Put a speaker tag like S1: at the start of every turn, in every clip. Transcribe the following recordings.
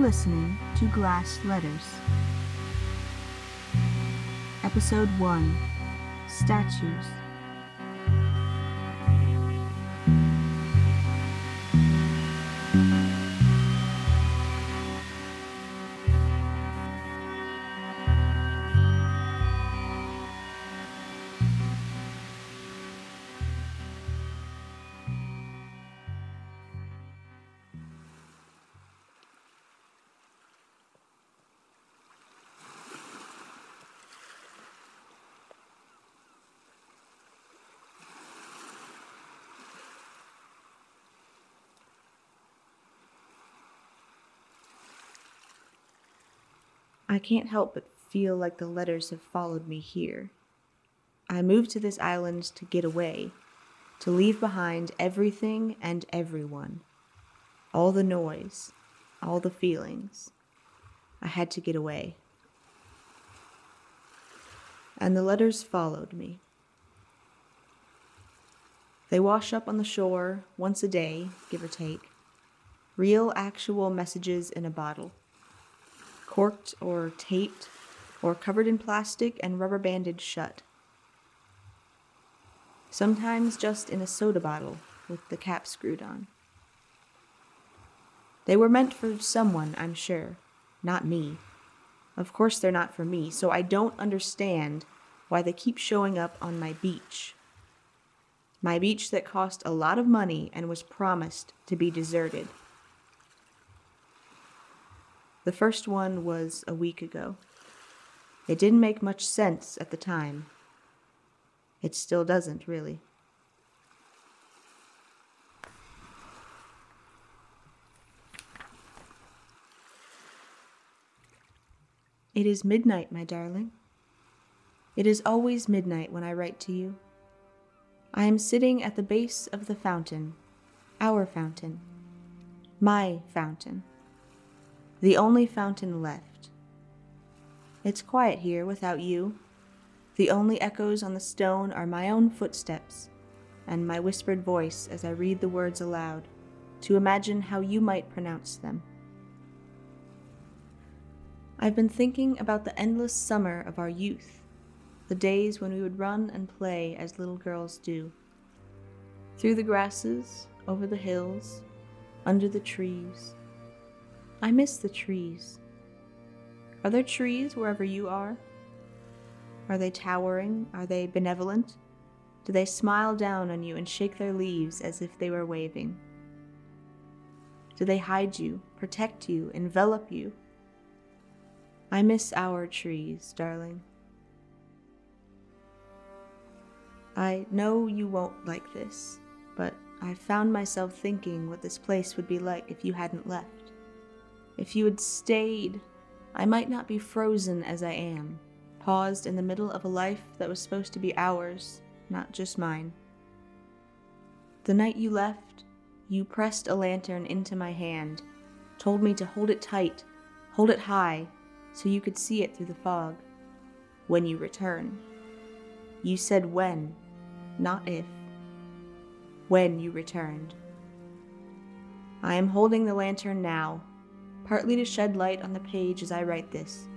S1: listening to Glass Letters. Episode 1 Statues. I can't help but feel like the letters have followed me here. I moved to this island to get away, to leave behind everything and everyone. All the noise, all the feelings. I had to get away. And the letters followed me. They wash up on the shore once a day, give or take. Real, actual messages in a bottle corked or taped or covered in plastic and rubber banded shut. Sometimes just in a soda bottle with the cap screwed on. They were meant for someone, I'm sure, not me. Of course, they're not for me, so I don't understand why they keep showing up on my beach. My beach that cost a lot of money and was promised to be deserted. The first one was a week ago. It didn't make much sense at the time. It still doesn't, really. It is midnight, my darling. It is always midnight when I write to you. I am sitting at the base of the fountain, our fountain, my fountain the only fountain left. It's quiet here without you. The only echoes on the stone are my own footsteps and my whispered voice as I read the words aloud to imagine how you might pronounce them. I've been thinking about the endless summer of our youth, the days when we would run and play as little girls do. Through the grasses, over the hills, under the trees, I miss the trees. Are there trees wherever you are? Are they towering? Are they benevolent? Do they smile down on you and shake their leaves as if they were waving? Do they hide you, protect you, envelop you? I miss our trees, darling. I know you won't like this, but I found myself thinking what this place would be like if you hadn't left. If you had stayed, I might not be frozen as I am, paused in the middle of a life that was supposed to be ours, not just mine. The night you left, you pressed a lantern into my hand, told me to hold it tight, hold it high, so you could see it through the fog. When you return. You said when, not if. When you returned. I am holding the lantern now, partly to shed light on the page as I write this,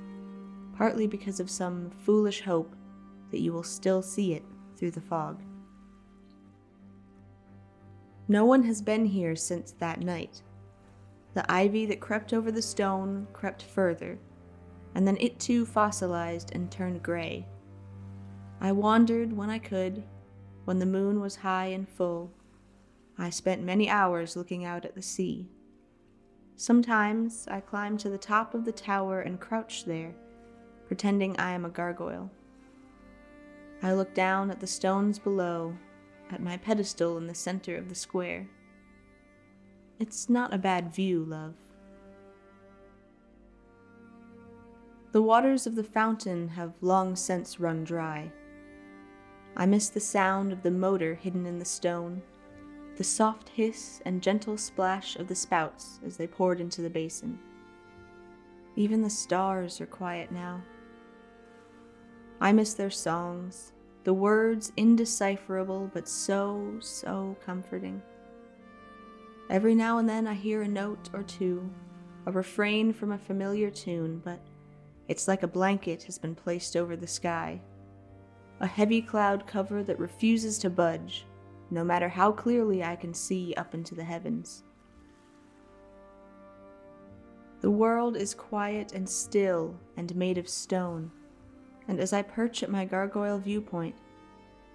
S1: partly because of some foolish hope that you will still see it through the fog. No one has been here since that night. The ivy that crept over the stone crept further, and then it too fossilized and turned gray. I wandered when I could, when the moon was high and full. I spent many hours looking out at the sea. Sometimes I climb to the top of the tower and crouch there, pretending I am a gargoyle. I look down at the stones below, at my pedestal in the center of the square. It's not a bad view, love. The waters of the fountain have long since run dry. I miss the sound of the motor hidden in the stone the soft hiss and gentle splash of the spouts as they poured into the basin. Even the stars are quiet now. I miss their songs, the words indecipherable but so, so comforting. Every now and then I hear a note or two, a refrain from a familiar tune, but it's like a blanket has been placed over the sky. A heavy cloud cover that refuses to budge, no matter how clearly I can see up into the heavens. The world is quiet and still and made of stone, and as I perch at my gargoyle viewpoint,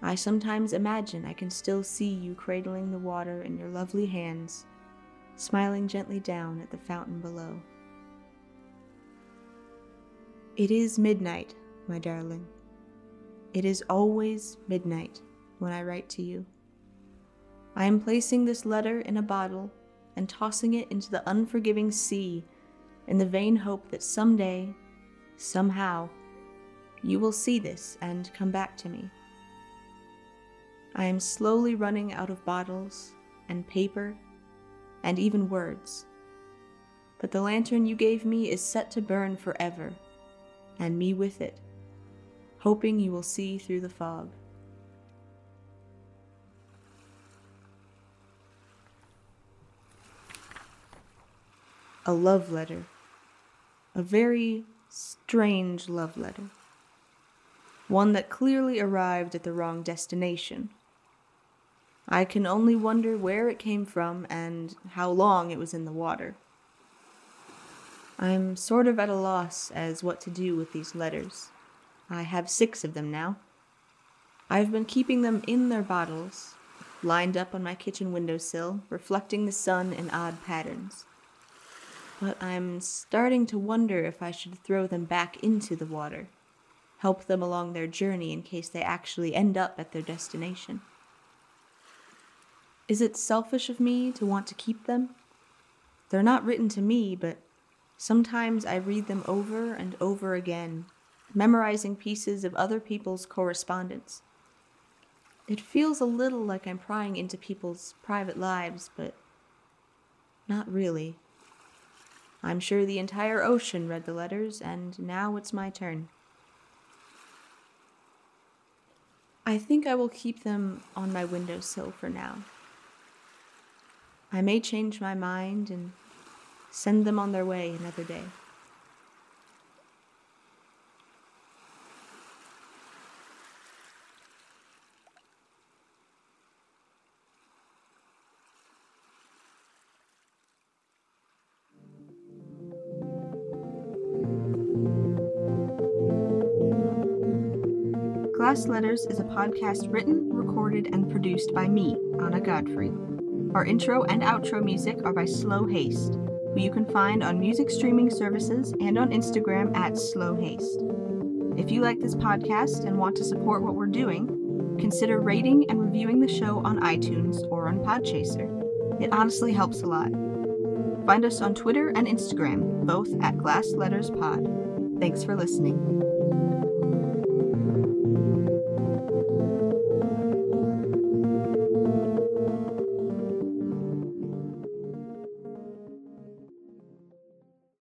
S1: I sometimes imagine I can still see you cradling the water in your lovely hands, smiling gently down at the fountain below. It is midnight, my darling. It is always midnight when I write to you. I am placing this letter in a bottle and tossing it into the unforgiving sea in the vain hope that someday, somehow, you will see this and come back to me. I am slowly running out of bottles and paper and even words. But the lantern you gave me is set to burn forever, and me with it, hoping you will see through the fog. A love letter. A very strange love letter. One that clearly arrived at the wrong destination I can only wonder where it came from and how long it was in the water. I'm sort of at a loss as what to do with these letters. I have six of them now. I've been keeping them in their bottles, lined up on my kitchen windowsill, reflecting the sun in odd patterns. But I'm starting to wonder if I should throw them back into the water, help them along their journey in case they actually end up at their destination. Is it selfish of me to want to keep them? They're not written to me, but sometimes I read them over and over again, memorizing pieces of other people's correspondence. It feels a little like I'm prying into people's private lives, but not really. I'm sure the entire ocean read the letters, and now it's my turn. I think I will keep them on my windowsill for now. I may change my mind and send them on their way another day. Glass Letters is a podcast written, recorded, and produced by me, Anna Godfrey. Our intro and outro music are by Slow Haste, who you can find on music streaming services and on Instagram at Slow Haste. If you like this podcast and want to support what we're doing, consider rating and reviewing the show on iTunes or on Podchaser. It honestly helps a lot. Find us on Twitter and Instagram, both at Glass Letters Pod. Thanks for listening.